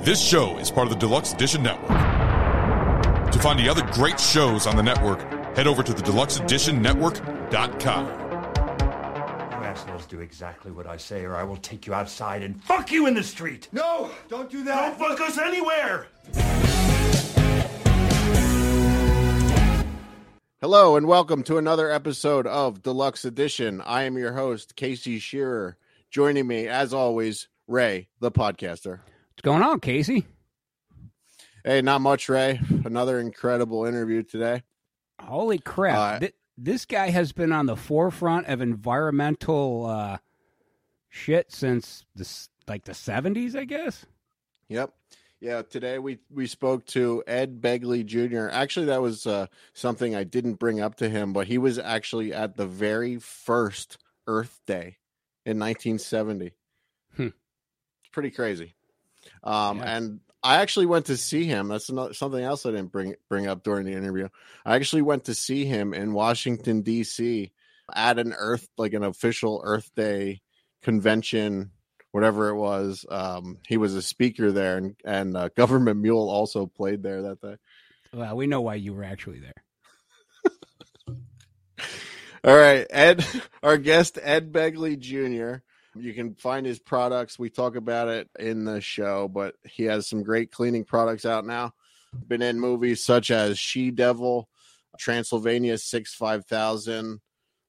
This show is part of the Deluxe Edition Network. To find the other great shows on the network, head over to the Deluxe Edition deluxeeditionnetwork.com. You assholes do exactly what I say, or I will take you outside and fuck you in the street. No, don't do that. Don't fuck us anywhere. Hello and welcome to another episode of Deluxe Edition. I am your host, Casey Shearer. Joining me, as always, Ray, the podcaster. What's going on, Casey? Hey, not much, Ray. Another incredible interview today. Holy crap. Uh, Th- this guy has been on the forefront of environmental uh, shit since the, s- like the 70s, I guess. Yep. Yeah, today we we spoke to Ed Begley Jr. Actually, that was uh, something I didn't bring up to him, but he was actually at the very first Earth Day in 1970. Hmm. It's pretty crazy. Um, Yeah. And I actually went to see him. That's another, something else I didn't bring bring up during the interview. I actually went to see him in Washington D.C. at an Earth, like an official Earth Day convention whatever it was. Um, he was a speaker there, and and uh, Government Mule also played there that day. Well, we know why you were actually there. All right, Ed, our guest Ed Begley Jr. You can find his products. We talk about it in the show, but he has some great cleaning products out now. Been in movies such as She Devil, Transylvania Six Five Thousand,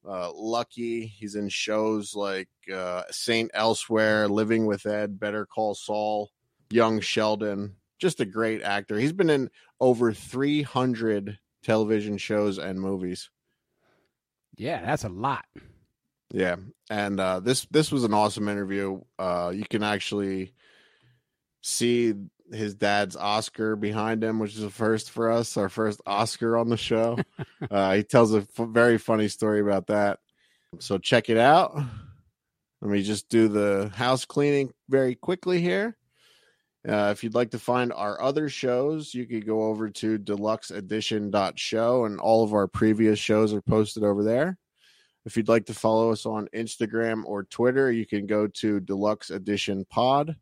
uh, Lucky. He's in shows like uh, Saint Elsewhere, Living with Ed, Better Call Saul, Young Sheldon. Just a great actor. He's been in over 300 television shows and movies. Yeah, that's a lot. Yeah, and uh, this this was an awesome interview. Uh, you can actually see his dad's Oscar behind him, which is a first for us. Our first Oscar on the show. uh, he tells a f- very funny story about that. So check it out. Let me just do the house cleaning very quickly here. Uh, if you'd like to find our other shows, you could go over to deluxeedition.show and all of our previous shows are posted over there. If you'd like to follow us on Instagram or Twitter, you can go to Deluxe Edition Pod.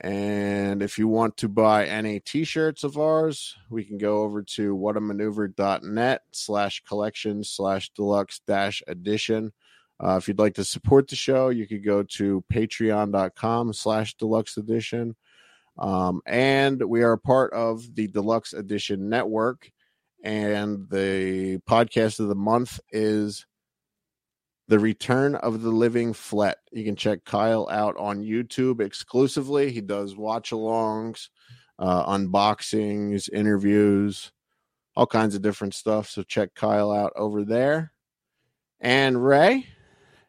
And if you want to buy any t-shirts of ours, we can go over to whatamaneuver.net slash collection slash deluxe dash edition. Uh, if you'd like to support the show, you could go to patreon.com slash deluxe edition. Um, and we are part of the Deluxe Edition Network. And the podcast of the month is The Return of the Living Flet. You can check Kyle out on YouTube exclusively. He does watch alongs, uh, unboxings, interviews, all kinds of different stuff. So check Kyle out over there. And Ray,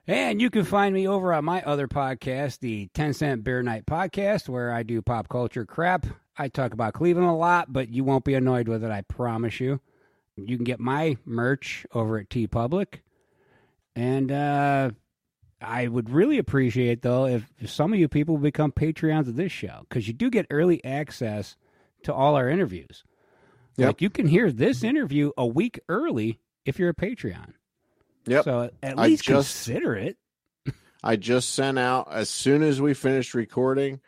And you can find me over on my other podcast, the 10 Cent Beer Night Podcast, where I do pop culture crap. I talk about Cleveland a lot, but you won't be annoyed with it, I promise you. You can get my merch over at TeePublic. And uh, I would really appreciate, though, if some of you people become Patreons of this show, because you do get early access to all our interviews. Yep. Like you can hear this interview a week early if you're a Patreon. Yep. So at least just- consider it. I just sent out as soon as we finished recording.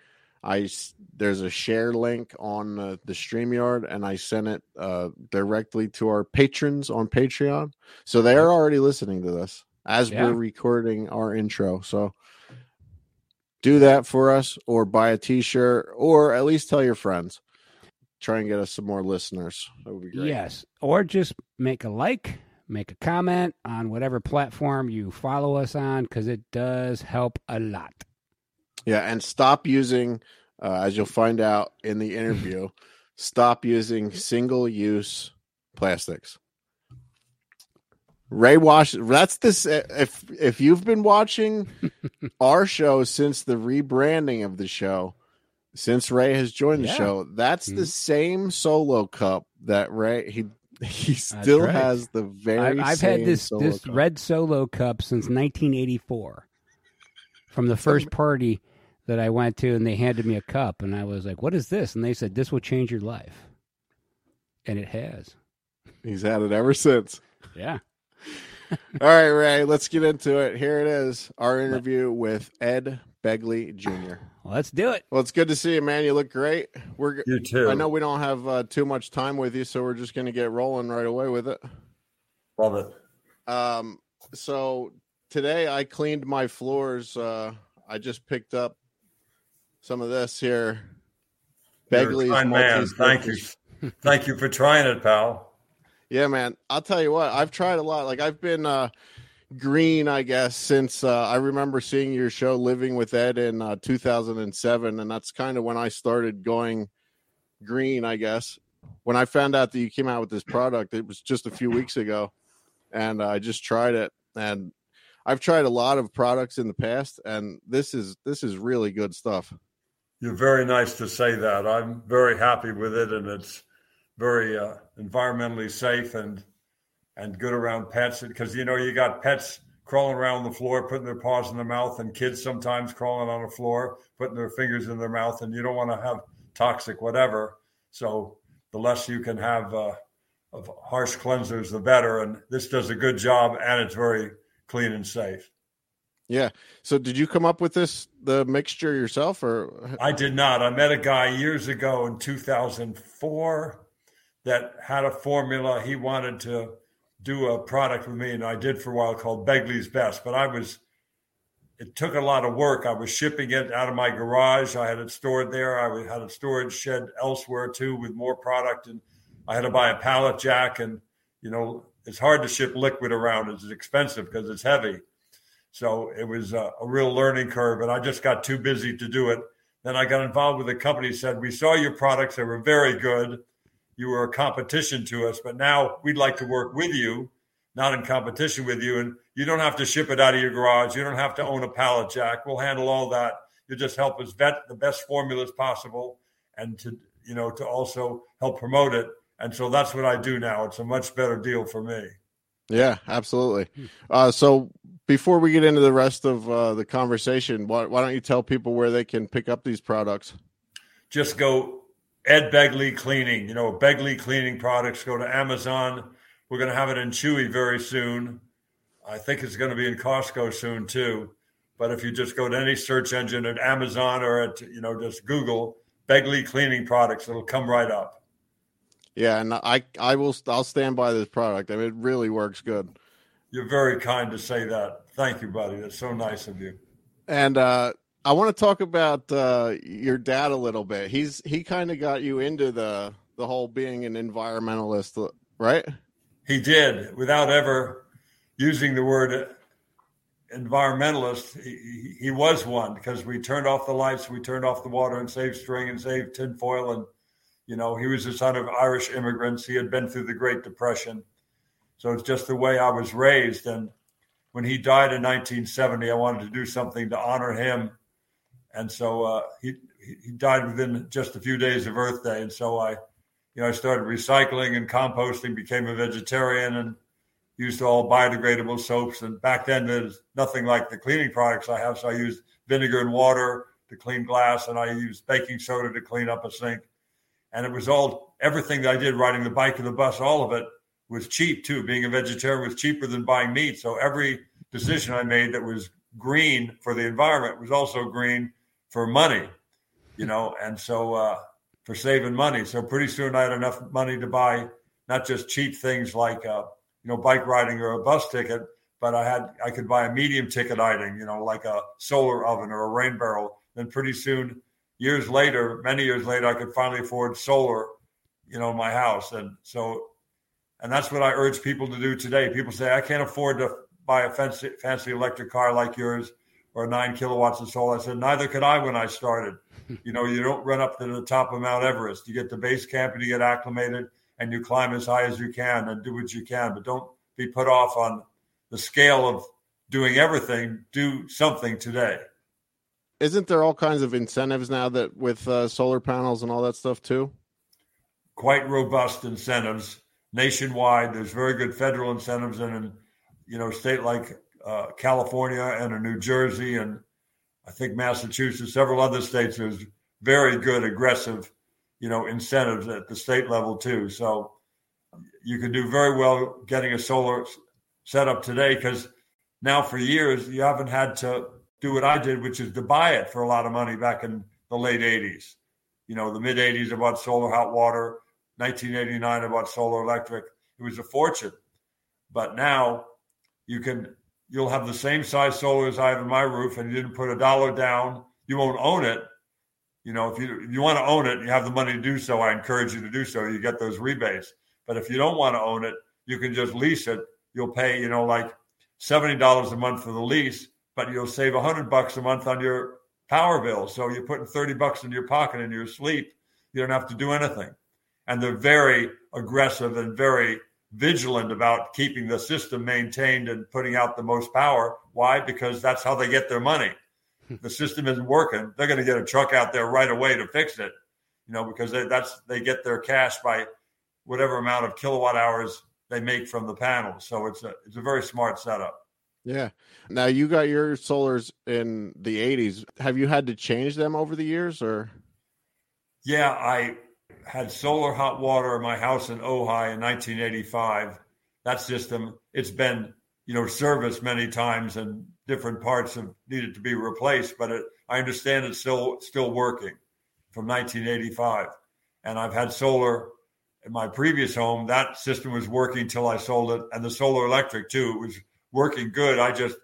I there's a share link on uh, the Streamyard, and I sent it uh, directly to our patrons on Patreon, so they are already listening to this as Yeah. we're recording our intro. So do that for us, or buy a T-shirt, or at least tell your friends. Try and get us some more listeners. That would be great. Yes. Or just make a like, make a comment on whatever platform you follow us on because it does help a lot. Yeah, and stop using, uh, as you'll find out in the interview, stop using single use plastics. Ray Wash, that's this. If if you've been watching our show since the rebranding of the show, since Ray has joined the show, that's the Mhm. same solo cup that Ray he he still right. has the very. I've, I've had this this cup. red solo cup since 1984 from the first party that I went to, and they handed me a cup, and I was like, "What is this?" And they said, "This will change your life," and it has. He's had it ever since. Yeah. All right, Ray, let's get into it. Here it is our interview with Ed Begley Jr. Let's do it. Well, it's good to see you, man. You look great. We're You too. I know we don't have uh, too much time with you, so we're just going to get rolling right away with it. Love it. Um, so today I cleaned my floors. Uh, I just picked up some of this here. You're Begley's man. Thank you. Thank you for trying it, pal. Yeah, man. I'll tell you what. I've tried a lot. Like I've been uh, green, I guess, since uh, I remember seeing your show "Living with Ed" in uh, 2007, and that's kind of when I started going green. I guess when I found out that you came out with this product, it was just a few weeks ago, and I just tried it. And I've tried a lot of products in the past, and this is this is really good stuff. You're very nice to say that. I'm very happy with it, and it's very uh, environmentally safe and and good around pets. Because you know you got pets crawling around the floor, putting their paws in their mouth, and kids sometimes crawling on the floor, putting their fingers in their mouth, and you don't want to have toxic whatever. So the less you can have uh, of harsh cleansers, the better. And this does a good job, and it's very clean and safe. Yeah. So did you come up with this the mixture yourself, or I did not. I met a guy years ago in 2004 that had a formula. He wanted to do a product with me, and I did for a while called Begley's Best. But I was, it took a lot of work. I was shipping it out of my garage. I had it stored there. I had a storage shed elsewhere too with more product, and I had to buy a pallet jack. And you know, it's hard to ship liquid around. It's expensive because it's heavy. So it was a, a, real learning curve, and I just got too busy to do it. Then I got involved with a company. Said we saw your products; they were very good. You were a competition to us, but now we'd like to work with you, not in competition with you. And you don't have to ship it out of your garage. You don't have to own a pallet jack. We'll handle all that. You just help us vet the best formulas possible, and to you know to also help promote it. And so that's what I do now. It's a much better deal for me. Yeah, absolutely. Uh, so before we get into the rest of uh, the conversation, why, why, don't you tell people where they can pick up these products? Just go Ed Begley Cleaning. You know, Begley Cleaning products. Go to Amazon. We're going to have it in Chewy very soon. I think it's going to be in Costco soon too. But if you just go to any search engine at Amazon or at you know just Google Begley Cleaning products, it'll come right up. Yeah, and I I will I'll stand by this product. I mean, it really works good. You're very kind to say that. Thank you, buddy. That's so nice of you. And uh, I want to talk about uh, your dad a little bit. He's he kind of got you into the the whole being an environmentalist, right? He did without ever using the word environmentalist. He, he was one because we turned off the lights, we turned off the water, and saved string and saved tinfoil and you know, he was the son of Irish immigrants. He had been through the Great Depression. So it's just the way I was raised. And when he died in 1970, I wanted to do something to honor him. And so uh, he he died within just a few days of Earth Day. And so I, you know, I started recycling and composting, became a vegetarian, and used all biodegradable soaps. And back then, there's nothing like the cleaning products I have. So I used vinegar and water to clean glass, and I used baking soda to clean up a sink and it was all everything that I did, riding the bike or the bus, all of it was cheap too. Being a vegetarian was cheaper than buying meat. So every decision I made that was green for the environment was also green for money, you know, and so uh, for saving money. So pretty soon I had enough money to buy not just cheap things like uh, you know bike riding or a bus ticket, but I had I could buy a medium ticket item, you know, like a solar oven or a rain barrel. Then pretty soon years later, many years later, I could finally afford solar, you know, in my house. And so, and that's what I urge people to do today. People say, I can't afford to buy a fancy, fancy electric car like yours or nine kilowatts of solar. I said, neither could I when I started. you know, you don't run up to the top of Mount Everest. You get to base camp and you get acclimated and you climb as high as you can and do what you can, but don't be put off on the scale of doing everything. Do something today isn't there all kinds of incentives now that with uh, solar panels and all that stuff too? Quite robust incentives nationwide. There's very good federal incentives, and in you know, state like uh, California and in New Jersey, and I think Massachusetts, several other states, there's very good aggressive, you know, incentives at the state level too. So you can do very well getting a solar setup today because now for years you haven't had to do what I did, which is to buy it for a lot of money back in the late 80s. You know, the mid 80s, I bought solar hot water. 1989, I bought solar electric. It was a fortune. But now you can, you'll have the same size solar as I have in my roof, and you didn't put a dollar down. You won't own it. You know, if you if you want to own it, and you have the money to do so. I encourage you to do so. You get those rebates. But if you don't want to own it, you can just lease it. You'll pay, you know, like seventy dollars a month for the lease, but you'll save a hundred bucks a month on your power bill. So you're putting 30 bucks in your pocket in your sleep. You don't have to do anything. And they're very aggressive and very vigilant about keeping the system maintained and putting out the most power. Why? Because that's how they get their money. Hmm. the system isn't working. They're going to get a truck out there right away to fix it. You know, because they, that's they get their cash by whatever amount of kilowatt hours they make from the panels. So it's a it's a very smart setup. Yeah. Now you got your solars in the 80s. Have you had to change them over the years or? Yeah, I had solar hot water in my house in Ojai in 1985. That system, it's been, you know, serviced many times and different parts have needed to be replaced, but it, I understand it's still still working from 1985. And I've had solar in my previous home. That system was working till I sold it, and the solar electric too. It was working good. I just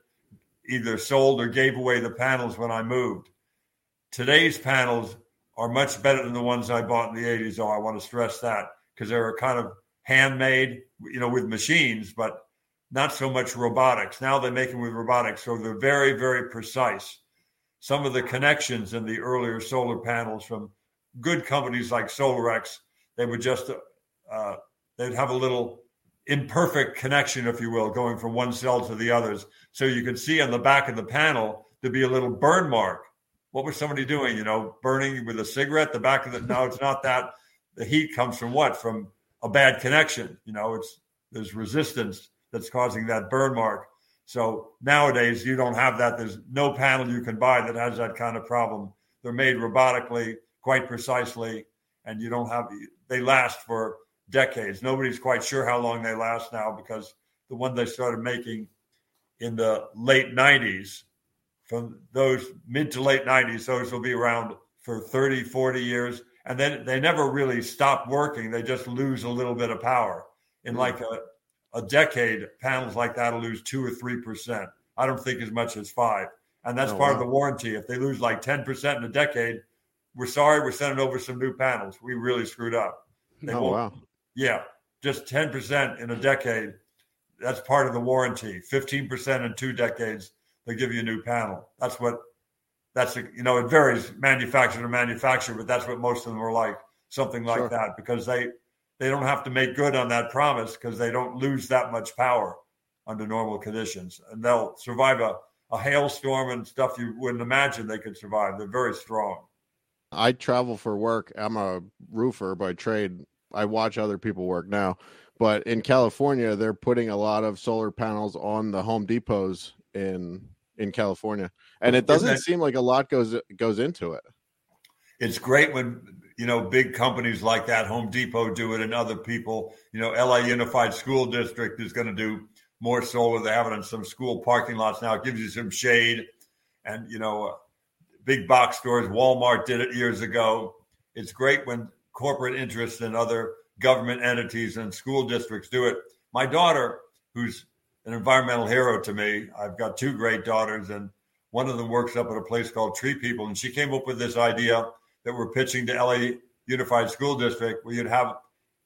either sold or gave away the panels when I moved. Today's panels are much better than the ones I bought in the 80s, though I want to stress that because they're kind of handmade, you know, with machines, but not so much robotics. Now they make them with robotics, so they're very, very precise. Some of the connections in the earlier solar panels from good companies like Solarex, they would just uh, they'd have a little imperfect connection, if you will, going from one cell to the others. So you can see on the back of the panel to be a little burn mark. What was somebody doing? You know, burning with a cigarette. The back of the no, it's not that. The heat comes from what? From a bad connection. You know, it's there's resistance that's causing that burn mark. So nowadays you don't have that. There's no panel you can buy that has that kind of problem. They're made robotically, quite precisely, and you don't have. They last for decades. Nobody's quite sure how long they last now because the one they started making in the late 90s, from those mid to late 90s, those will be around for 30, 40 years. And then they never really stop working. They just lose a little bit of power. In mm-hmm. like a, a decade, panels like that will lose two or 3%. I don't think as much as five. And that's oh, part wow. of the warranty. If they lose like 10% in a decade, we're sorry, we're sending over some new panels. We really screwed up. They oh, wow. Yeah, just 10% in a decade. That's part of the warranty. 15% in two decades, they give you a new panel. That's what, that's, a, you know, it varies manufacturer to manufacturer, but that's what most of them are like, something like sure. that, because they, they don't have to make good on that promise because they don't lose that much power under normal conditions. And they'll survive a, a hailstorm and stuff you wouldn't imagine they could survive. They're very strong. I travel for work. I'm a roofer by trade I watch other people work now. But in California, they're putting a lot of solar panels on the Home Depots in in California, and it doesn't seem like a lot goes goes into it. It's great when you know big companies like that, Home Depot, do it, and other people. You know, LA Unified School District is going to do more solar. They have it in some school parking lots now. It gives you some shade, and you know, uh, big box stores. Walmart did it years ago. It's great when corporate interests and other government entities and school districts do it. My daughter, who's an environmental hero to me, I've got two great daughters, and one of them works up at a place called Tree People, and she came up with this idea that we're pitching to LA Unified School District, where you'd have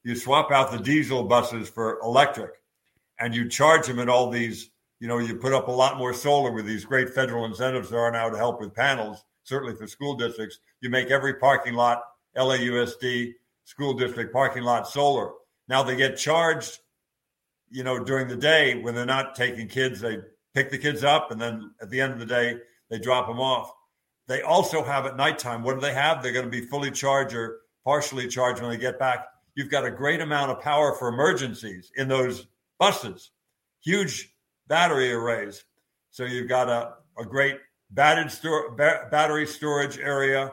you swap out the diesel buses for electric, and you charge them at all these. You know, you put up a lot more solar with these great federal incentives there are now to help with panels. Certainly for school districts, you make every parking lot LAUSD school district parking lot solar. Now they get charged, you know, during the day when they're not taking kids. They pick the kids up and then at the end of the day, they drop them off. They also have at nighttime, what do they have? They're going to be fully charged or partially charged when they get back. You've got a great amount of power for emergencies in those buses, huge battery arrays. So you've got a, a great battery, storage area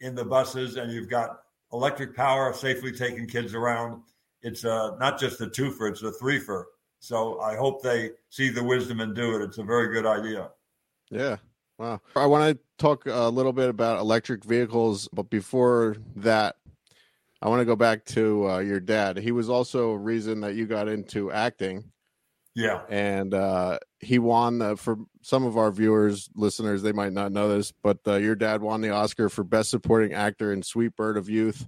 in the buses, and you've got electric power safely taking kids around. It's uh, not just a twofer; it's a threefer. So I hope they see the wisdom and do it. It's a very good idea. Yeah. Wow. I want to talk a little bit about electric vehicles, but before that, I want to go back to uh, your dad. He was also a reason that you got into acting. Yeah. And uh, he won the, for some of our viewers, listeners, they might not know this, but uh, your dad won the Oscar for Best Supporting Actor in Sweet Bird of Youth.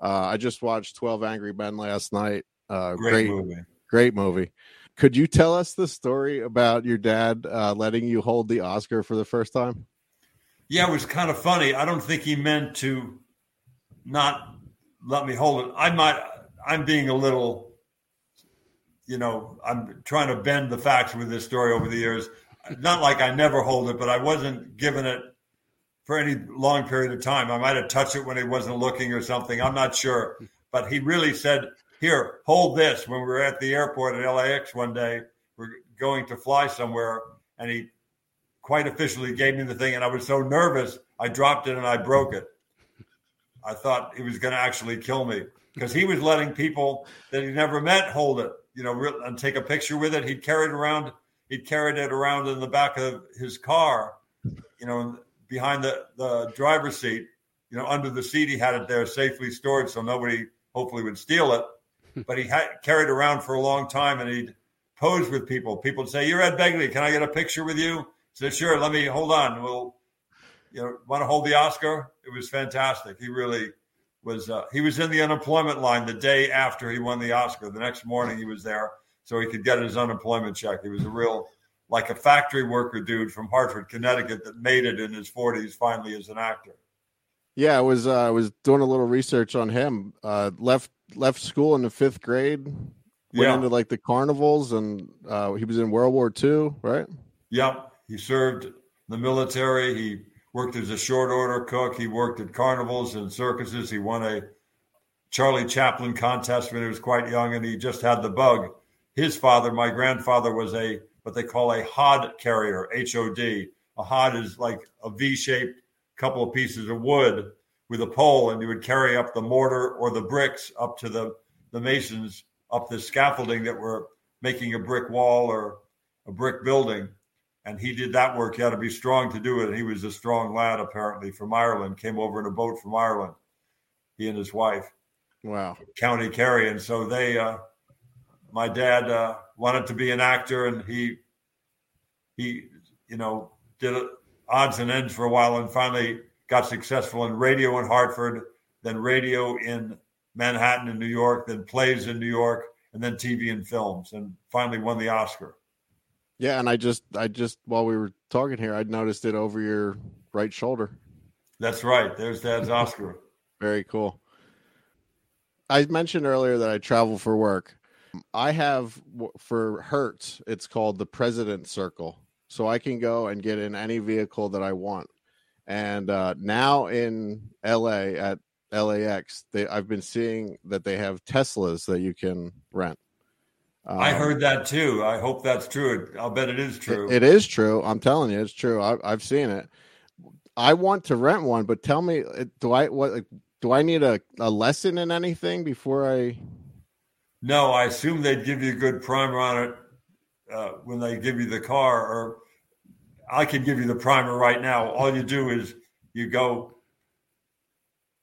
Uh, I just watched 12 Angry Men last night. Uh, great, great movie. Great movie. Could you tell us the story about your dad uh, letting you hold the Oscar for the first time? Yeah, it was kind of funny. I don't think he meant to not let me hold it. I might. I'm being a little, you know, I'm trying to bend the facts with this story over the years. Not like I never hold it, but I wasn't given it for any long period of time. I might have touched it when he wasn't looking or something. I'm not sure. But he really said, here, hold this. When we were at the airport at LAX one day, we're going to fly somewhere, and he quite officially gave me the thing, and I was so nervous, I dropped it and I broke it. I thought he was going to actually kill me because he was letting people that he never met hold it, you know, and take a picture with it. He'd carried around, he'd carried it around in the back of his car, you know, behind the the driver's seat, you know, under the seat. He had it there safely stored, so nobody hopefully would steal it but he had carried around for a long time and he'd pose with people. People would say, You're Ed Begley. Can I get a picture with you? He said, Sure, let me hold on. We'll, you know, want to hold the Oscar? It was fantastic. He really was, uh, he was in the unemployment line the day after he won the Oscar. The next morning he was there so he could get his unemployment check. He was a real, like a factory worker dude from Hartford, Connecticut that made it in his 40s finally as an actor. Yeah, I was uh, I was doing a little research on him. Uh, left left school in the fifth grade. Went yeah. into like the carnivals, and uh, he was in World War II, right? Yep, he served the military. He worked as a short order cook. He worked at carnivals and circuses. He won a Charlie Chaplin contest when he was quite young, and he just had the bug. His father, my grandfather, was a what they call a hod carrier, H O D. A hod is like a V shaped couple of pieces of wood with a pole and you would carry up the mortar or the bricks up to the, the masons up the scaffolding that were making a brick wall or a brick building. And he did that work. He had to be strong to do it. And he was a strong lad, apparently, from Ireland, came over in a boat from Ireland, he and his wife. Wow. County Kerry. And so they, uh, my dad uh, wanted to be an actor and he, he, you know, did odds and ends for a while and finally got successful in radio in Hartford, then radio in Manhattan in New York, then plays in New York, and then TV and films, and finally won the Oscar. Yeah, and I just, I just, while we were talking here, I noticed it over your right shoulder. That's right. There's Dad's Oscar. Very cool. I mentioned earlier that I travel for work. I have for Hertz, it's called the President Circle. So I can go and get in any vehicle that I want. And uh, now in LA at LAX, they, I've been seeing that they have Teslas that you can rent. Um, I heard that too. I hope that's true. I'll bet it is true. it, it is true. I'm telling you, it's true. I, I've seen it. I want to rent one, but tell me, uh, do I what? Do I need a, a lesson in anything before I? No, I assume they'd give you a good primer on it uh, when they give you the car, or I can give you the primer right now. All you do is you go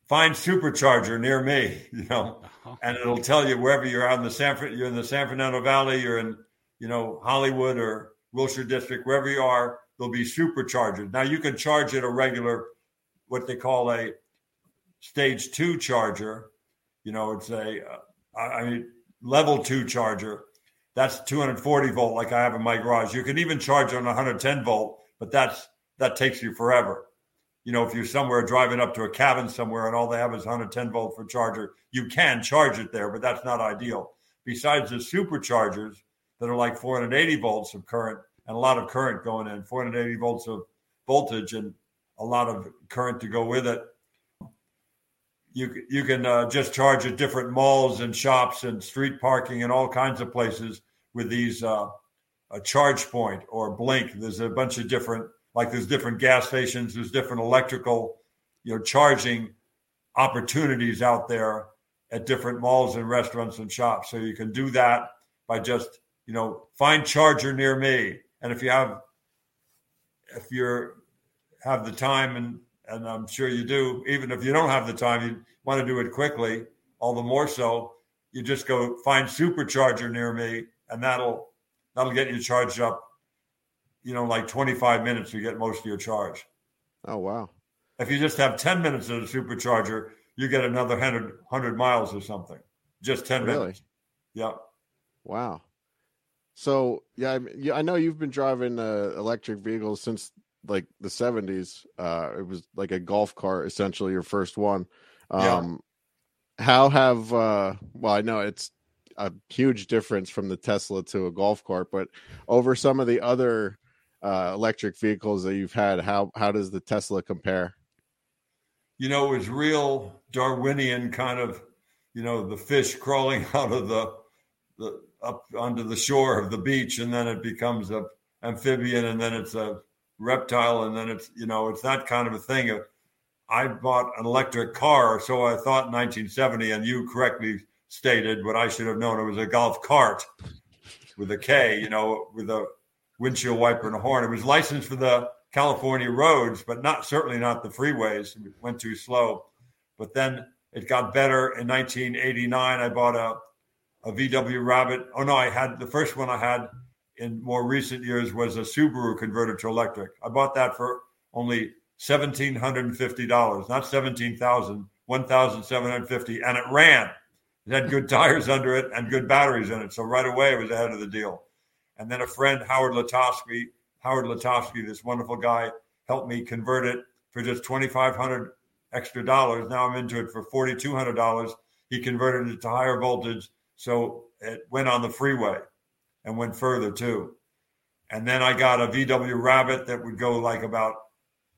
find supercharger near me, you know, uh-huh. and it'll tell you wherever you're out in the San you're in the San Fernando Valley, you're in, you know, Hollywood or Wilshire District, wherever you are, there'll be superchargers. Now you can charge it a regular, what they call a stage two charger. You know, it's a, uh, I mean, level two charger that's 240 volt, like I have in my garage. You can even charge on 110 volt, but that's that takes you forever. You know, if you're somewhere driving up to a cabin somewhere and all they have is 110 volt for charger, you can charge it there, but that's not ideal. Besides the superchargers that are like 480 volts of current and a lot of current going in, 480 volts of voltage and a lot of current to go with it. You you can uh, just charge at different malls and shops and street parking and all kinds of places with these uh, a ChargePoint or blink. There's a bunch of different, like there's different gas stations, there's different electrical, you know, charging opportunities out there at different malls and restaurants and shops. So you can do that by just, you know, find charger near me. And if you have, if you're have the time, and and I'm sure you do, even if you don't have the time, you want to do it quickly. All the more so, you just go find supercharger near me, and that'll that'll get you charged up. You know, like 25 minutes, you get most of your charge. Oh wow! If you just have 10 minutes at a supercharger, you get another 100, 100 miles or something. Just 10 Really? minutes. Yeah. Wow. So yeah, I, yeah, I know you've been driving uh, electric vehicles since like the seventies. Uh, it was like a golf cart, essentially your first one. Yeah. Um, How have uh, well, I know it's a huge difference from the Tesla to a golf cart, but over some of the other uh, electric vehicles that you've had, how how does the Tesla compare? you know, it was real Darwinian kind of, you know, the fish crawling out of the, the up onto the shore of the beach, and then it becomes a amphibian, and then it's a reptile, and then it's you know, it's that kind of a thing. I bought an electric car, so I thought in 1970, and you correctly stated what I should have known. It was a golf cart with a K, you know, with a windshield wiper and a horn. It was licensed for the California roads, but not certainly not the freeways. It went too slow. But then it got better in 1989. I bought a a VW Rabbit. Oh no, I had the first one I had in more recent years was a Subaru converted to electric. I bought that for only seventeen hundred and fifty dollars, not seventeen thousand, one thousand seven hundred fifty, and it ran. It had good tires under it and good batteries in it, so right away it was ahead of the deal. And then a friend, Howard Latofsky, Howard Latofsky, this wonderful guy, helped me convert it for just twenty five hundred extra dollars. Now I'm into it for forty two hundred dollars. He converted it to higher voltage, so it went on the freeway and went further too. And then I got a VW Rabbit that would go like about,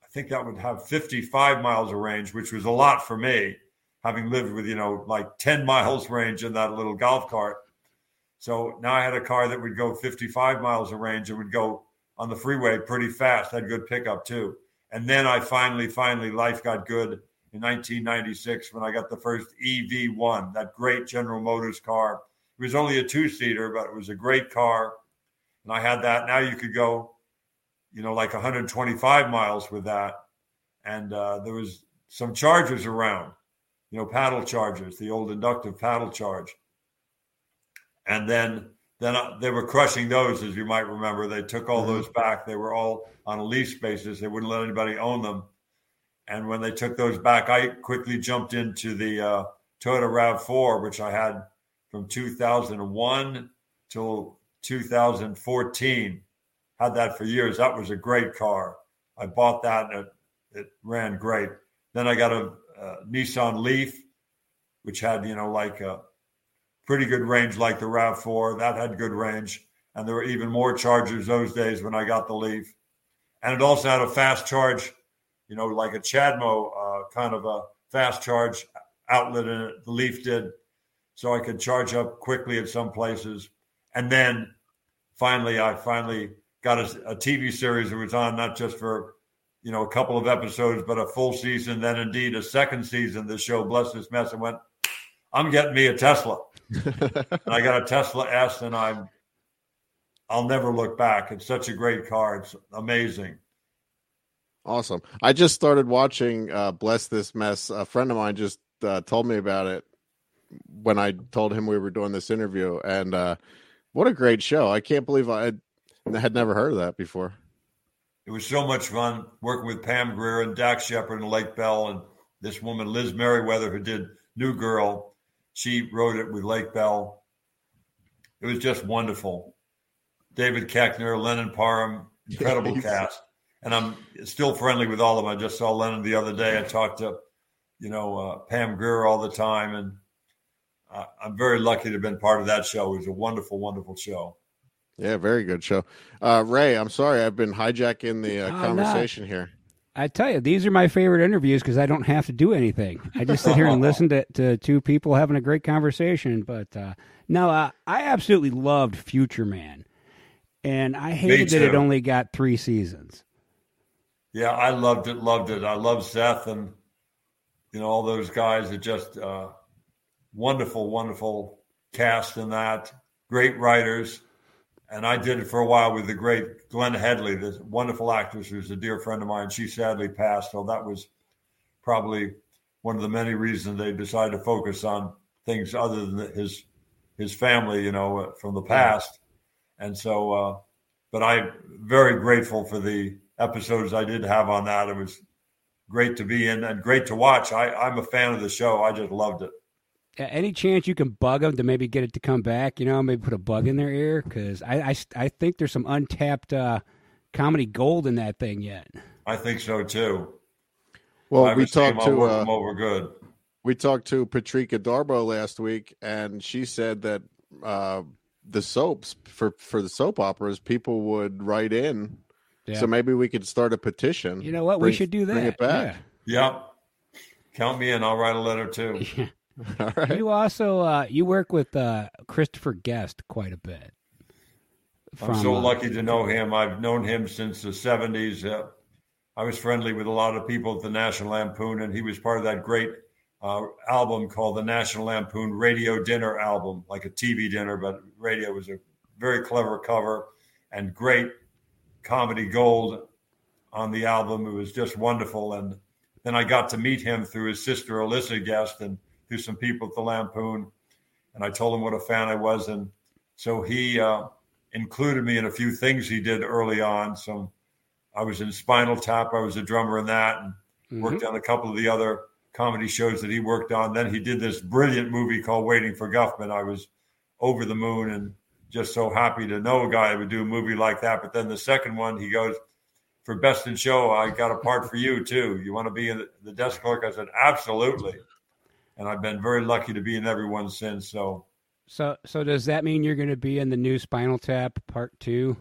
I think that would have 55 miles of range, which was a lot for me, having lived with, you know, like 10 miles range in that little golf cart. So now I had a car that would go 55 miles of range and would go on the freeway pretty fast, had good pickup too. And then I finally, finally, life got good in 1996 when I got the first EV1, that great General Motors car. It was only a two seater, but it was a great car. And I had that. Now you could go, you know, like 125 miles with that. And uh, there was some chargers around, you know, paddle chargers, the old inductive paddle charge. And then then uh, they were crushing those, as you might remember. They took all Mhm. those back. They were all on a lease basis. They wouldn't let anybody own them. And when they took those back, I quickly jumped into the uh, Toyota RAV4, which I had from 2001 till 2014. Had that for years. That was a great car. I bought that and it, it ran great. Then I got a, a Nissan Leaf, which had, you know, like a pretty good range like the RAV4. That had good range. And there were even more chargers those days when I got the Leaf. And it also had a fast charge, you know, like a CHAdeMO uh, kind of a fast charge outlet in it. The Leaf did. So I could charge up quickly at some places. And then finally, I finally got a, a TV series that was on not just for, you know, a couple of episodes, but a full season. Then indeed a second season, the show Bless This Mess. and went, I'm getting me a Tesla. I got a Tesla S, and I'm I'll never look back. It's such a great car. It's amazing. Awesome. I just started watching uh, Bless This Mess. A friend of mine just uh, told me about it when I told him we were doing this interview. And uh, what a great show. I can't believe I had, had never heard of that before. It was so much fun working with Pam Grier and Dax Shepard and Lake Bell and this woman Liz Meriwether who did New Girl. She wrote it with Lake Bell. It was just wonderful. David Koechner, Lennon Parham, incredible Yes. cast. And I'm still friendly with all of them. I just saw Lennon the other day. I talked to, you know, uh, Pam Grier all the time, and uh, I'm very lucky to have been part of that show. It was a wonderful, wonderful show. Yeah, very good show. Uh, Ray, I'm sorry I've been hijacking the uh, Oh, no. conversation here. I tell you, these are my favorite interviews because I don't have to do anything. I just sit here and listen to, to two people having a great conversation. But uh, no, uh, I absolutely loved Future Man, and I hated that it only got three seasons. Yeah, I loved it, loved it. I love Seth and you know all those guys. that just uh, wonderful, wonderful cast in that. Great writers, and I did it for a while with the great Glenne Headly, this wonderful actress who's a dear friend of mine. She sadly passed, so that was probably one of the many reasons they decided to focus on things other than his his family, you know, from the past. And so, uh, but I'm very grateful for the episodes I did have on that. It was great to be in and great to watch. I, I'm a fan of the show. I just loved it. Any chance you can bug them to maybe get it to come back? You know, maybe put a bug in their ear because I, I, I think there's some untapped uh, comedy gold in that thing yet. I think so too. Well, we talked to uh, over good. We talked to Patrika Darbo last week, and she said that uh, the soaps for for the soap operas, people would write in. Yeah. So maybe we could start a petition. You know what? Bring, we should do that. Bring it back. Yeah. Yep. Count me in. I'll write a letter too. All right. You also uh, you work with uh, Christopher Guest quite a bit. From, I'm so uh, lucky to know him. I've known him since the '70s. Uh, I was friendly with a lot of people at the National Lampoon, and he was part of that great uh, album called the National Lampoon Radio Dinner album, like a TV dinner, but radio was a very clever cover and great comedy gold on the album. It was just wonderful. And then I got to meet him through his sister Elissa Guest and through some people at the Lampoon. And I told him what a fan I was. And so he uh, included me in a few things he did early on. So I was in Spinal Tap, I was a drummer in that, and mm-hmm. worked on a couple of the other comedy shows that he worked on. Then he did this brilliant movie called Waiting for Guffman. I was over the moon and just so happy to know a guy who would do a movie like that. But then the second one, he goes, for Best in Show, I got a part for you too. You want to be in the desk clerk? I said, absolutely. And I've been very lucky to be in every one since. So, so, so does that mean you're going to be in the new Spinal Tap Part Two?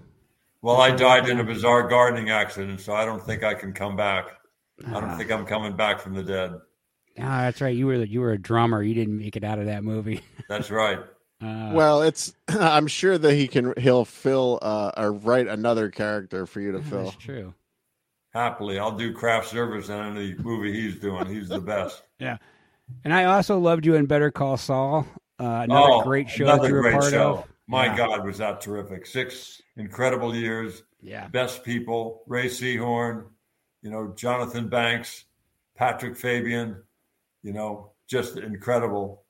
Well, I died in a bizarre gardening accident, so I don't think I can come back. I don't ah. think I'm coming back from the dead. Ah, that's right. You were you were a drummer. You didn't make it out of that movie. That's right. Uh, well, it's. I'm sure that he can. He'll fill uh, or write another character for you to fill. That's true. Happily, I'll do craft service in any movie he's doing. He's the best. yeah, and I also loved you in Better Call Saul. Uh, another oh, great show that you were part show. of. My yeah. God, was that terrific! Six incredible years. Yeah, best people: Rhea Seehorn, you know, Jonathan Banks, Patrick Fabian, you know, just incredible.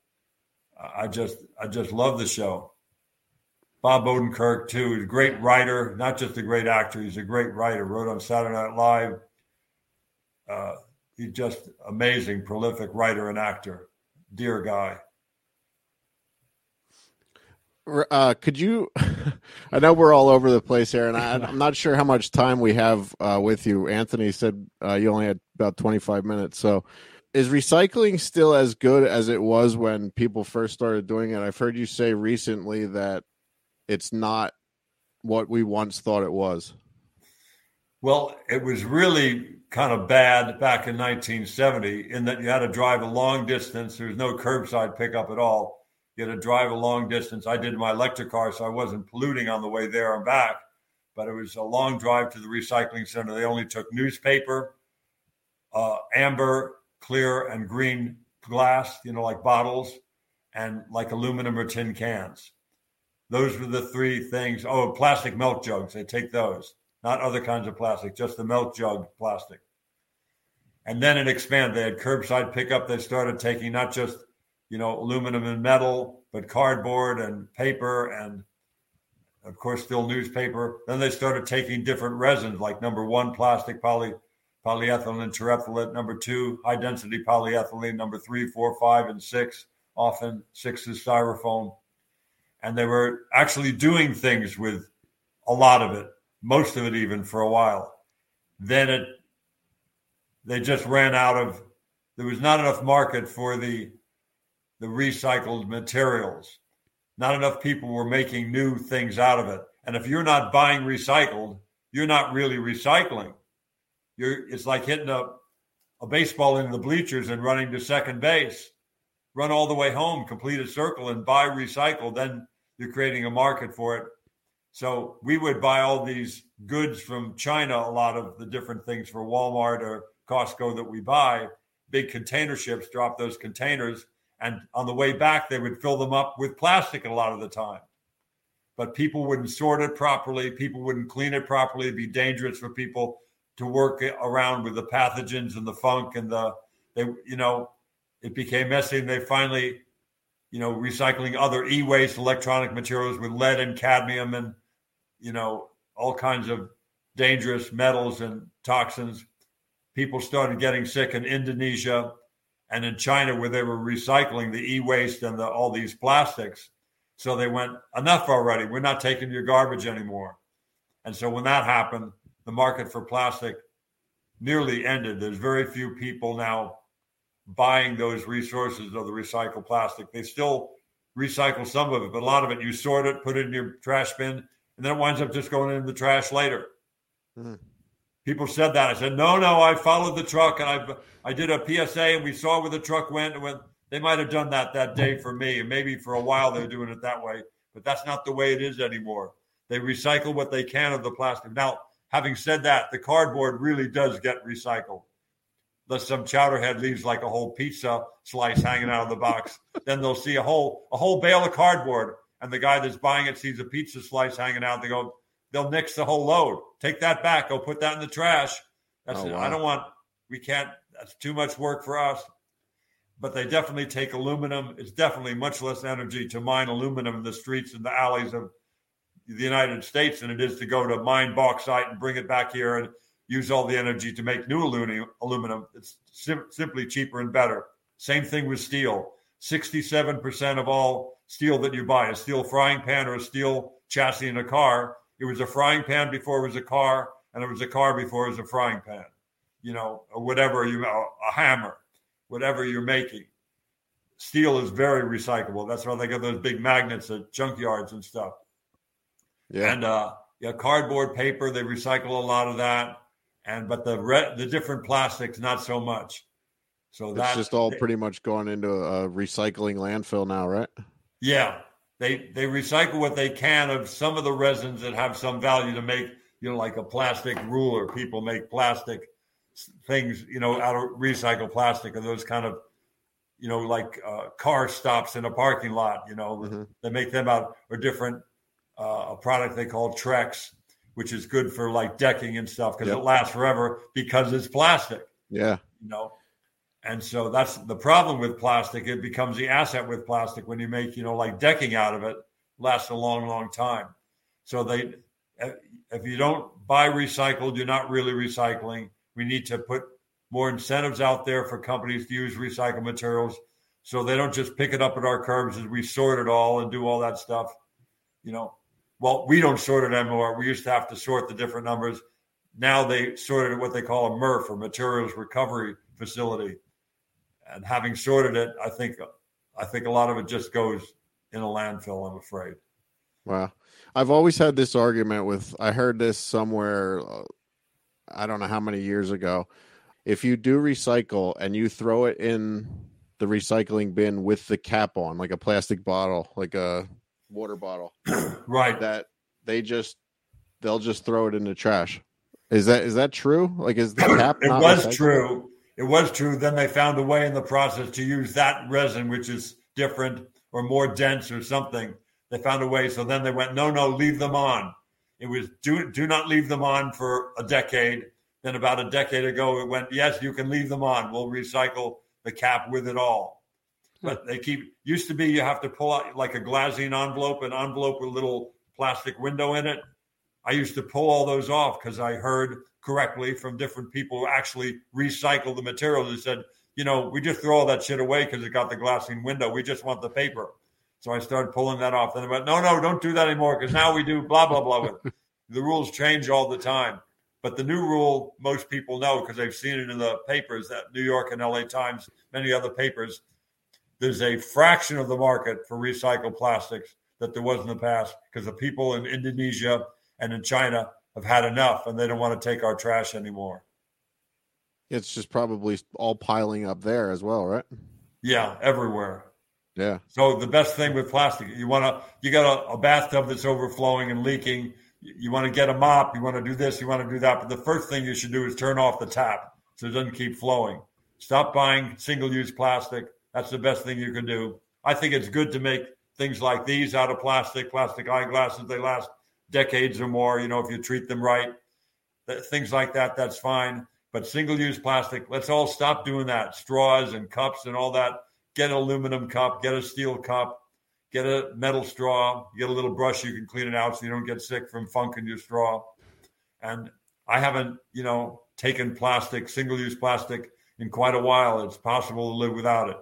I just I just love the show. Bob Odenkirk too, he's a great writer, not just a great actor. He's a great writer. Wrote on Saturday Night Live. Uh, he's just amazing, prolific writer and actor. Dear guy. Uh, could you? I know we're all over the place here, and I, am not sure how much time we have uh, with you. Anthony said uh, you only had about 25 minutes, so is recycling still as good as it was when people first started doing it? I've heard you say recently that it's not what we once thought it was. Well, it was really kind of bad back in 1970 in that you had to drive a long distance. There was no curbside pickup at all. You had to drive a long distance. I did my electric car, so I wasn't polluting on the way there and back, but it was a long drive to the recycling center. They only took newspaper, uh, amber, clear and green glass, you know, like bottles, and like aluminum or tin cans. Those were the three things. Oh, plastic milk jugs. They take those, not other kinds of plastic, just the milk jug plastic. And then it expanded. They had curbside pickup. They started taking not just, you know, aluminum and metal, but cardboard and paper and, of course, still newspaper. Then they started taking different resins, like number one, plastic, poly, polyethylene terephthalate. Number two, high density polyethylene. Number three, four, five, and six. Often six is styrofoam. And they were actually doing things with a lot of it, most of it even for a while. Then it, they just ran out of, there was not enough market for the, the recycled materials. Not enough people were making new things out of it. And if you're not buying recycled, you're not really recycling you're it's like hitting a, a baseball into the bleachers and running to second base. Run all the way home, complete a circle, and buy recycled. Then you're creating a market for it. So we would buy all these goods from China, a lot of the different things for Walmart or Costco that we buy. Big container ships drop those containers, and on the way back, they would fill them up with plastic a lot of the time. but people wouldn't sort it properly. People wouldn't clean it properly. It'd be dangerous for people to work around with the pathogens and the funk and the they you know it became messy and they finally you know recycling other e-waste electronic materials with lead and cadmium and you know all kinds of dangerous metals and toxins. People started getting sick in indonesia and in china where they were recycling the e-waste and the, all these plastics. So they went enough already. We're not taking your garbage anymore. And so when that happened the market for plastic nearly ended. There's very few people now buying those resources of the recycled plastic. They still recycle some of it, but a lot of it you sort it, put it in your trash bin, and then it winds up just going in the trash later. Mm-hmm. People said that. I said, no, no, I followed the truck and I I did a PSA and we saw where the truck went. And when they might have done that that day for me, and maybe for a while they're doing it that way, but that's not the way it is anymore. They recycle what they can of the plastic. Now, Having said that, the cardboard really does get recycled. Unless some chowderhead leaves like a whole pizza slice hanging out of the box, then they'll see a whole a whole bale of cardboard, and the guy that's buying it sees a pizza slice hanging out. They go, they'll nix the whole load. Take that back. Go put that in the trash. That's oh, wow. I don't want. We can't. That's too much work for us. But they definitely take aluminum. It's definitely much less energy to mine aluminum in the streets and the alleys of the United States than it is to go to mine bauxite and bring it back here and use all the energy to make new aluminum. It's sim- simply cheaper and better. Same thing with steel. 67% of all steel that you buy, a steel frying pan or a steel chassis in a car, it was a frying pan before it was a car, and it was a car before it was a frying pan. You know, or whatever you a hammer, whatever you're making. Steel is very recyclable. That's why they got those big magnets at junkyards and stuff. Yeah. And uh, yeah, cardboard, paper, they recycle a lot of that. And but the re- the different plastics, not so much. So that's just all pretty much going into a recycling landfill now, right? Yeah, they they recycle what they can of some of the resins that have some value to make, you know, like a plastic ruler. People make plastic things, you know, out of recycled plastic and those kind of, you know, like uh, car stops in a parking lot. You know, mm-hmm. they make them out or different uh, a product they call Trex, which is good for like decking and stuff because yep. it lasts forever because it's plastic. Yeah. You know, and so that's the problem with plastic. It becomes the asset with plastic when you make, you know, like decking out of it lasts a long, long time. So they, if you don't buy recycled, you're not really recycling. We need to put more incentives out there for companies to use recycled materials so they don't just pick it up at our curbs as we sort it all and do all that stuff. You know, well, we don't sort it anymore. We used to have to sort the different numbers. Now they sorted what they call a MRF or materials recovery facility. And having sorted it, I think I think a lot of it just goes in a landfill, I'm afraid. Wow. I've always had this argument with I heard this somewhere uh, I don't know how many years ago. If you do recycle and you throw it in the recycling bin with the cap on, like a plastic bottle, like a water bottle. right. That they just they'll just throw it in the trash. Is that is that true? Like is the cap? it was true. It was true. Then they found a way in the process to use that resin, which is different or more dense or something. They found a way. So then they went, no, no, leave them on. It was do do not leave them on for a decade. Then about a decade ago, it went, yes, you can leave them on. We'll recycle the cap with it all but they keep used to be you have to pull out like a glassine envelope, an envelope with a little plastic window in it. I used to pull all those off because I heard correctly from different people who actually recycle the materials. They said, you know, we just throw all that shit away because it got the glassine window. We just want the paper. So I started pulling that off. Then I went, no, no, don't do that anymore because now we do blah, blah, blah. The rules change all the time. But the new rule, most people know because they've seen it in the papers that New York and LA Times, many other papers, there's a fraction of the market for recycled plastics that there was in the past because the people in Indonesia and in China have had enough and they don't want to take our trash anymore. It's just probably all piling up there as well, right? Yeah, everywhere. Yeah. So the best thing with plastic, you want to, you got a, a bathtub that's overflowing and leaking. You want to get a mop. You want to do this. You want to do that. But the first thing you should do is turn off the tap so it doesn't keep flowing. Stop buying single-use plastic that's the best thing you can do. I think it's good to make things like these out of plastic, plastic eyeglasses, they last decades or more. You know, if you treat them right, things like that, that's fine. But single use plastic, let's all stop doing that. Straws and cups and all that. Get an aluminum cup, get a steel cup, get a metal straw, get a little brush you can clean it out so you don't get sick from funk in your straw. And I haven't, you know, taken plastic, single use plastic in quite a while. It's possible to live without it.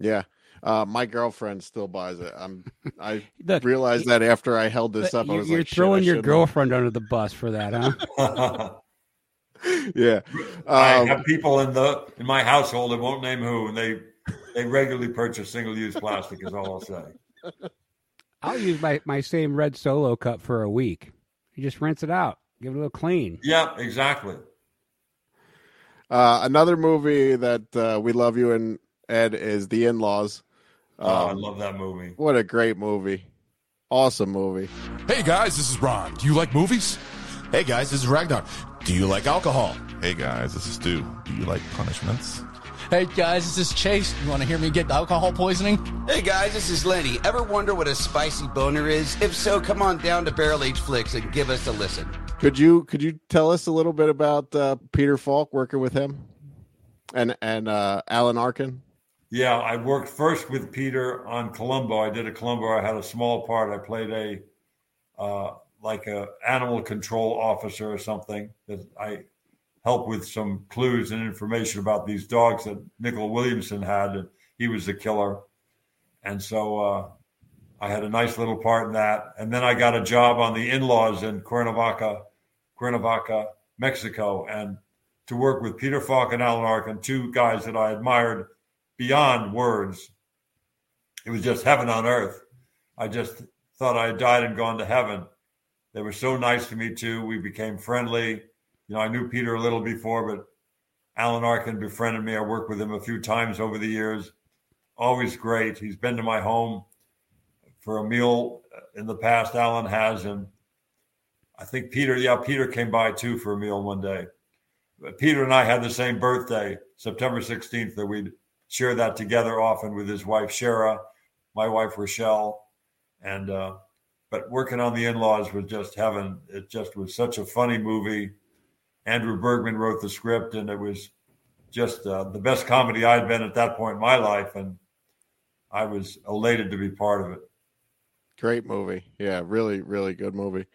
Yeah. Uh, my girlfriend still buys it. I'm. I Look, realized that after I held this up, I was you're like, throwing your girlfriend under the bus for that, huh? yeah, um, I have people in the in my household. I won't name who, and they they regularly purchase single use plastic. Is all I'll say. I'll use my my same red solo cup for a week. You just rinse it out, give it a little clean. Yeah, exactly. Uh, another movie that uh, we love you and Ed is The In Laws. Um, oh, I um, love that movie. What a great movie. Awesome movie. Hey guys, this is Ron. Do you like movies? Hey guys, this is Ragnar. Do you like alcohol? Hey guys, this is Stu. Do you like punishments? Hey guys, this is Chase. You want to hear me get alcohol poisoning? Hey guys, this is Lenny. Ever wonder what a spicy boner is? If so, come on down to Barrel Age Flicks and give us a listen. Could you could you tell us a little bit about uh, Peter Falk working with him and and uh, Alan Arkin? Yeah, I worked first with Peter on Columbo. I did a Columbo. I had a small part. I played a uh, like a animal control officer or something that I helped with some clues and information about these dogs that Nicol Williamson had. And he was the killer, and so uh, I had a nice little part in that. And then I got a job on the in-laws in Cuernavaca, Cuernavaca, Mexico, and to work with Peter Falk and Alan Arkin, two guys that I admired beyond words. It was just heaven on earth. I just thought I had died and gone to heaven. They were so nice to me too. We became friendly. You know, I knew Peter a little before, but Alan Arkin befriended me. I worked with him a few times over the years. Always great. He's been to my home for a meal in the past. Alan has, and I think Peter. Yeah, Peter came by too for a meal one day. Peter and I had the same birthday, September 16th, that we'd share that together often with his wife Shera, my wife Rachelle, and uh, but working on the in-laws was just heaven. It just was such a funny movie. Andrew Bergman wrote the script, and it was just uh, the best comedy I'd been at that point in my life, and I was elated to be part of it. Great movie, yeah, really, really good movie.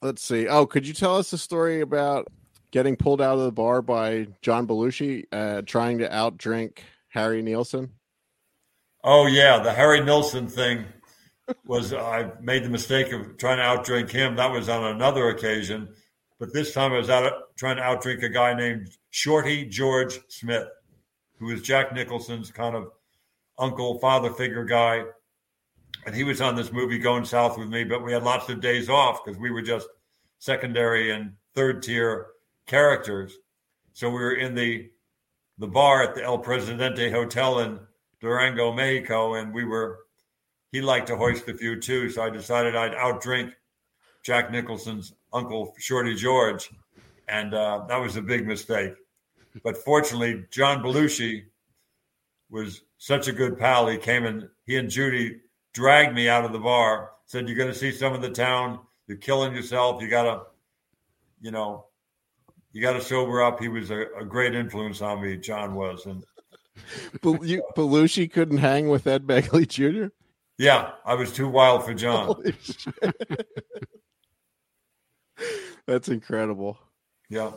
Let's see. Oh, could you tell us a story about getting pulled out of the bar by John Belushi, uh, trying to outdrink Harry Nilsson? Oh yeah, the Harry Nilsson thing was I made the mistake of trying to outdrink him. That was on another occasion, but this time I was out trying to outdrink a guy named Shorty George Smith, who was Jack Nicholson's kind of uncle, father figure guy. And he was on this movie Going South with me, but we had lots of days off because we were just secondary and third tier characters. So we were in the the bar at the El Presidente Hotel in Durango, Mexico, and we were he liked to hoist a few too. So I decided I'd outdrink Jack Nicholson's uncle Shorty George, and uh, that was a big mistake. But fortunately, John Belushi was such a good pal. He came and he and Judy dragged me out of the bar. Said, "You're going to see some of the town. You're killing yourself. You got to, you know, you got to sober up. He was a, a, great influence on me. John was, and Belushi couldn't hang with Ed Begley Jr. Yeah, I was too wild for John. That's incredible. Yeah.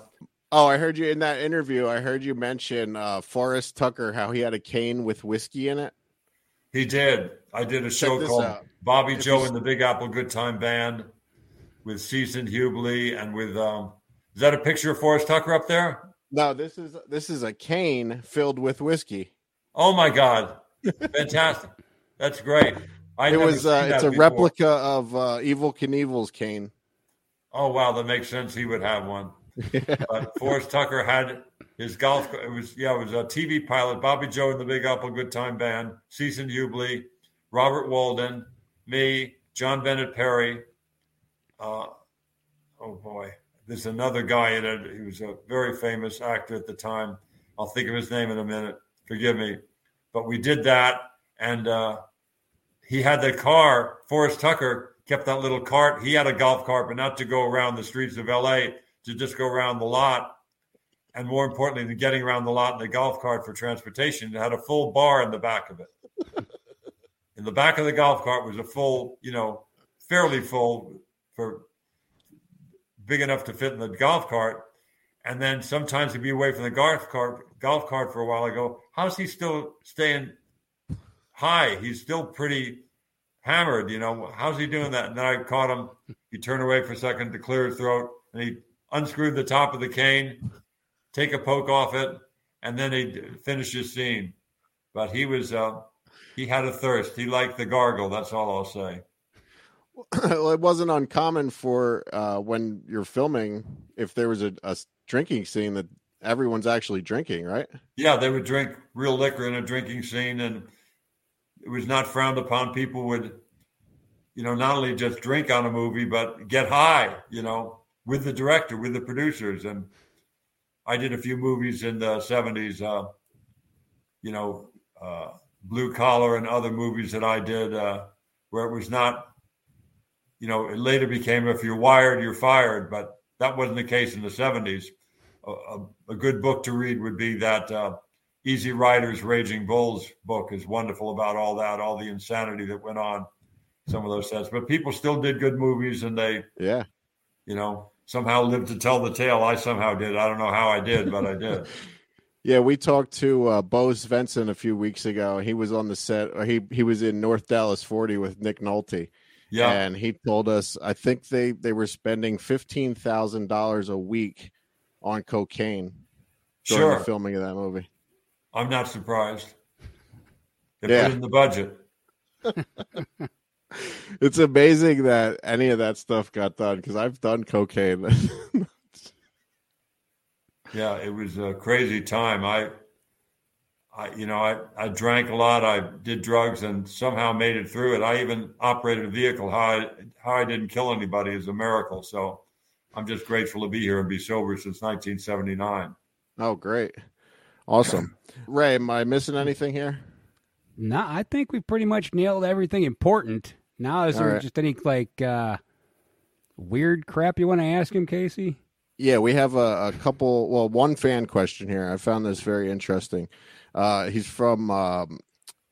Oh, I heard you in that interview. I heard you mention uh, Forrest Tucker, how he had a cane with whiskey in it. He did. I did a show called out. Bobby if Joe and the Big Apple Good Time Band with Season Hubley and with um, is that a picture of Forrest Tucker up there? No, this is this is a cane filled with whiskey. Oh my god, fantastic! That's great. I it was uh, it's a before. replica of uh, Evel Knievel's cane. Oh wow, that makes sense. He would have one. yeah. But Forrest Tucker had his golf. It was yeah, it was a TV pilot. Bobby Joe and the Big Apple Good Time Band, Season Hubley, Robert Walden, me, John Bennett Perry. Uh, oh boy, there's another guy in it. He was a very famous actor at the time. I'll think of his name in a minute. Forgive me. But we did that. And uh, he had the car. Forrest Tucker kept that little cart. He had a golf cart, but not to go around the streets of L.A. To just go around the lot, and more importantly than getting around the lot in the golf cart for transportation, it had a full bar in the back of it. in the back of the golf cart was a full, you know, fairly full for big enough to fit in the golf cart. And then sometimes he'd be away from the golf cart, golf cart for a while. I go, how's he still staying high? He's still pretty hammered, you know. How's he doing that? And then I caught him. He turned away for a second to clear his throat, and he unscrewed the top of the cane, take a poke off it, and then he finished his scene. But he was, uh, he had a thirst. He liked the gargle. That's all I'll say. well, it wasn't uncommon for uh, when you're filming if there was a, a drinking scene that everyone's actually drinking, right? Yeah, they would drink real liquor in a drinking scene, and it was not frowned upon. People would, you know, not only just drink on a movie, but get high, you know, with the director, with the producers. And I did a few movies in the 70s, uh, you know, uh, Blue Collar and other movies that I did uh, where it was not, you know, it later became if you're wired, you're fired. But that wasn't the case in the 70s. A, a, a good book to read would be that uh, Easy Riders, Raging Bulls book is wonderful about all that, all the insanity that went on some of those sets. But people still did good movies and they, yeah, you know, somehow lived to tell the tale. I somehow did. I don't know how I did, but I did. Yeah, we talked to uh, Bo Svenson a few weeks ago. He was on the set. He he was in North Dallas 40 with Nick Nolte. Yeah, and he told us I think they they were spending fifteen thousand dollars a week on cocaine during sure. the filming of that movie. I'm not surprised. They Yeah. put it in the budget. It's amazing that any of that stuff got done because I've done cocaine. Yeah, it was a crazy time. I, I, you know, I, I drank a lot. I did drugs and somehow made it through it. I even operated a vehicle. How I, how I didn't kill anybody is a miracle. So I'm just grateful to be here and be sober since 1979. oh, great, awesome. Ray, am I missing anything here? No, I think we pretty much nailed everything important. Now, is All there right. just any like uh, weird crap you want to ask him, Casey? Yeah, we have a, a couple. Well, one fan question here. I found this very interesting. Uh, he's from um,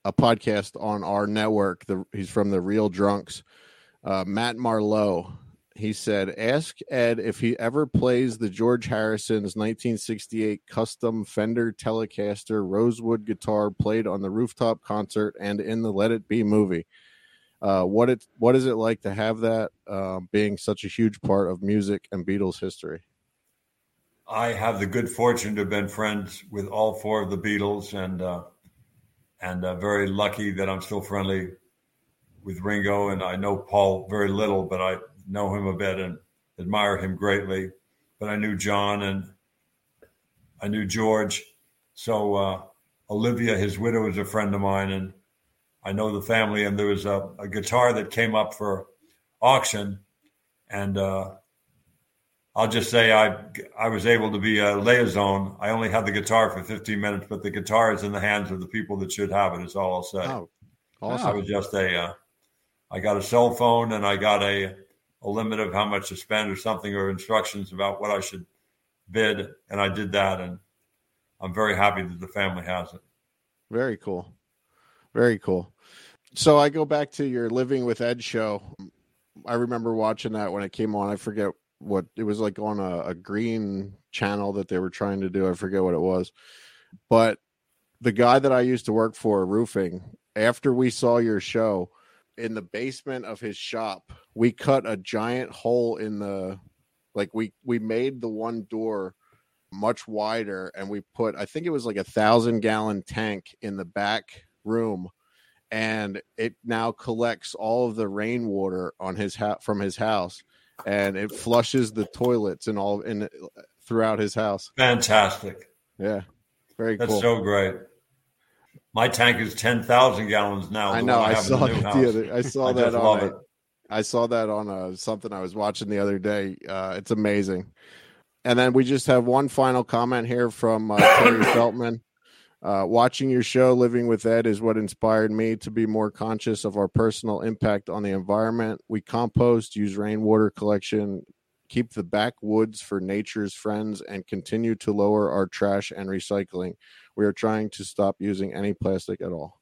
a podcast on our network. The, he's from the Real Drunks. Uh, Matt Marlowe. He said, "Ask Ed if he ever plays the George Harrison's 1968 custom Fender Telecaster Rosewood guitar played on the rooftop concert and in the Let It Be movie. Uh, what it what is it like to have that uh, being such a huge part of music and Beatles history?" I have the good fortune to have been friends with all four of the Beatles, and uh, and uh, very lucky that I'm still friendly with Ringo. And I know Paul very little, but I know him a bit and admire him greatly. But I knew John and I knew George. So uh, Olivia, his widow, is a friend of mine, and I know the family. And there was a, a guitar that came up for auction, and uh, I'll just say I I was able to be a liaison. I only had the guitar for 15 minutes, but the guitar is in the hands of the people that should have it. Is all I'll say. Oh, I awesome. was just a, uh, I got a cell phone and I got a a limit of how much to spend or something or instructions about what I should bid, and I did that, and I'm very happy that the family has it. Very cool. Very cool. So I go back to your Living with Ed show. I remember watching that when it came on. I forget what it was like on a, a green channel that they were trying to do. I forget what it was. But the guy that I used to work for, roofing, after we saw your show in the basement of his shop, we cut a giant hole in the like we we made the one door much wider and we put i think it was like a thousand gallon tank in the back room and it now collects all of the rainwater on his hat from his house and it flushes the toilets and all in throughout his house Fantastic. yeah very That's cool so great. My tank is 10,000 gallons now. i know one i saw the other i saw I that on love a- it. I saw that on uh, something I was watching the other day. Uh, it's amazing. And then we just have one final comment here from uh, Terry Feltman. Uh, watching your show, Living with Ed, is what inspired me to be more conscious of our personal impact on the environment. We compost, use rainwater collection, keep the backwoods for nature's friends, and continue to lower our trash and recycling. We are trying to stop using any plastic at all.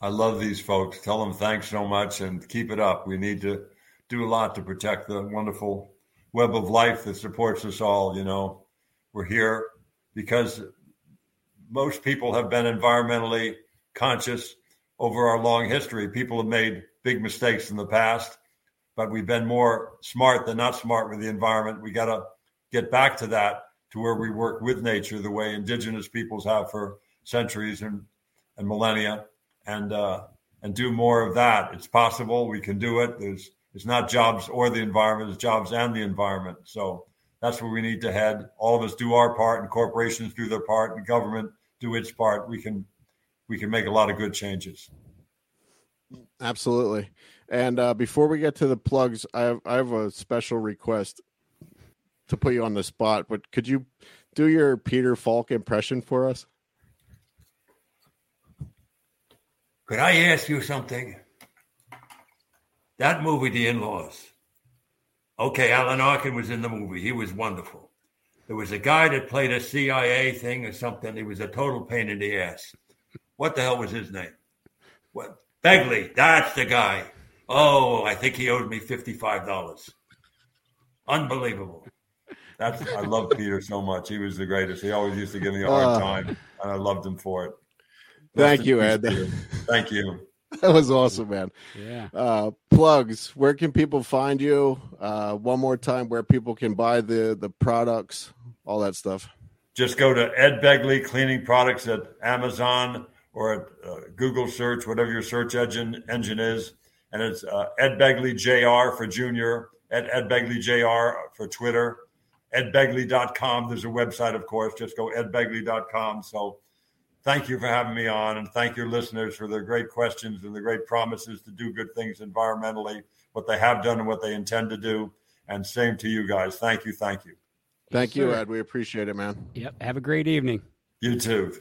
I love these folks. Tell them thanks so much and keep it up. We need to do a lot to protect the wonderful web of life that supports us all. You know, we're here because most people have been environmentally conscious over our long history. People have made big mistakes in the past, but we've been more smart than not smart with the environment. We got to get back to that, to where we work with nature the way indigenous peoples have for centuries and, and millennia, and uh, and do more of that. It's possible. We can do it. There's it's not jobs or the environment; it's jobs and the environment. So that's where we need to head. All of us do our part, and corporations do their part, and government do its part. We can we can make a lot of good changes. Absolutely. And uh, before we get to the plugs, I have I have a special request to put you on the spot. But could you do your Peter Falk impression for us? Could I ask you something? That movie, The In-Laws. Okay, Alan Arkin was in the movie. He was wonderful. There was a guy that played a CIA thing or something. He was a total pain in the ass. What the hell was his name? What Begley? That's the guy. Oh, I think he owed me fifty-five dollars. Unbelievable. That's I love Peter so much. He was the greatest. He always used to give me a hard Uh, time, and I loved him for it. Thank Rest in you, Ed. Peter. Thank you. That was awesome, man. Yeah. Uh, plugs. Where can people find you? Uh, one more time, where people can buy the the products, all that stuff. Just go to Ed Begley Cleaning Products at Amazon or at uh, Google search, whatever your search engine engine is, and it's uh, Ed Begley Jr. for Junior, at Ed Begley Jr. for Twitter, edbegley.com. There's a website, of course. Just go edbegley.com. So thank you for having me on, and thank your listeners for their great questions and the great promises to do good things environmentally, what they have done and what they intend to do. And same to you guys. Thank you. Thank you. Thank you, sir. Ed. We appreciate it, man. Yep. Have a great evening. You too.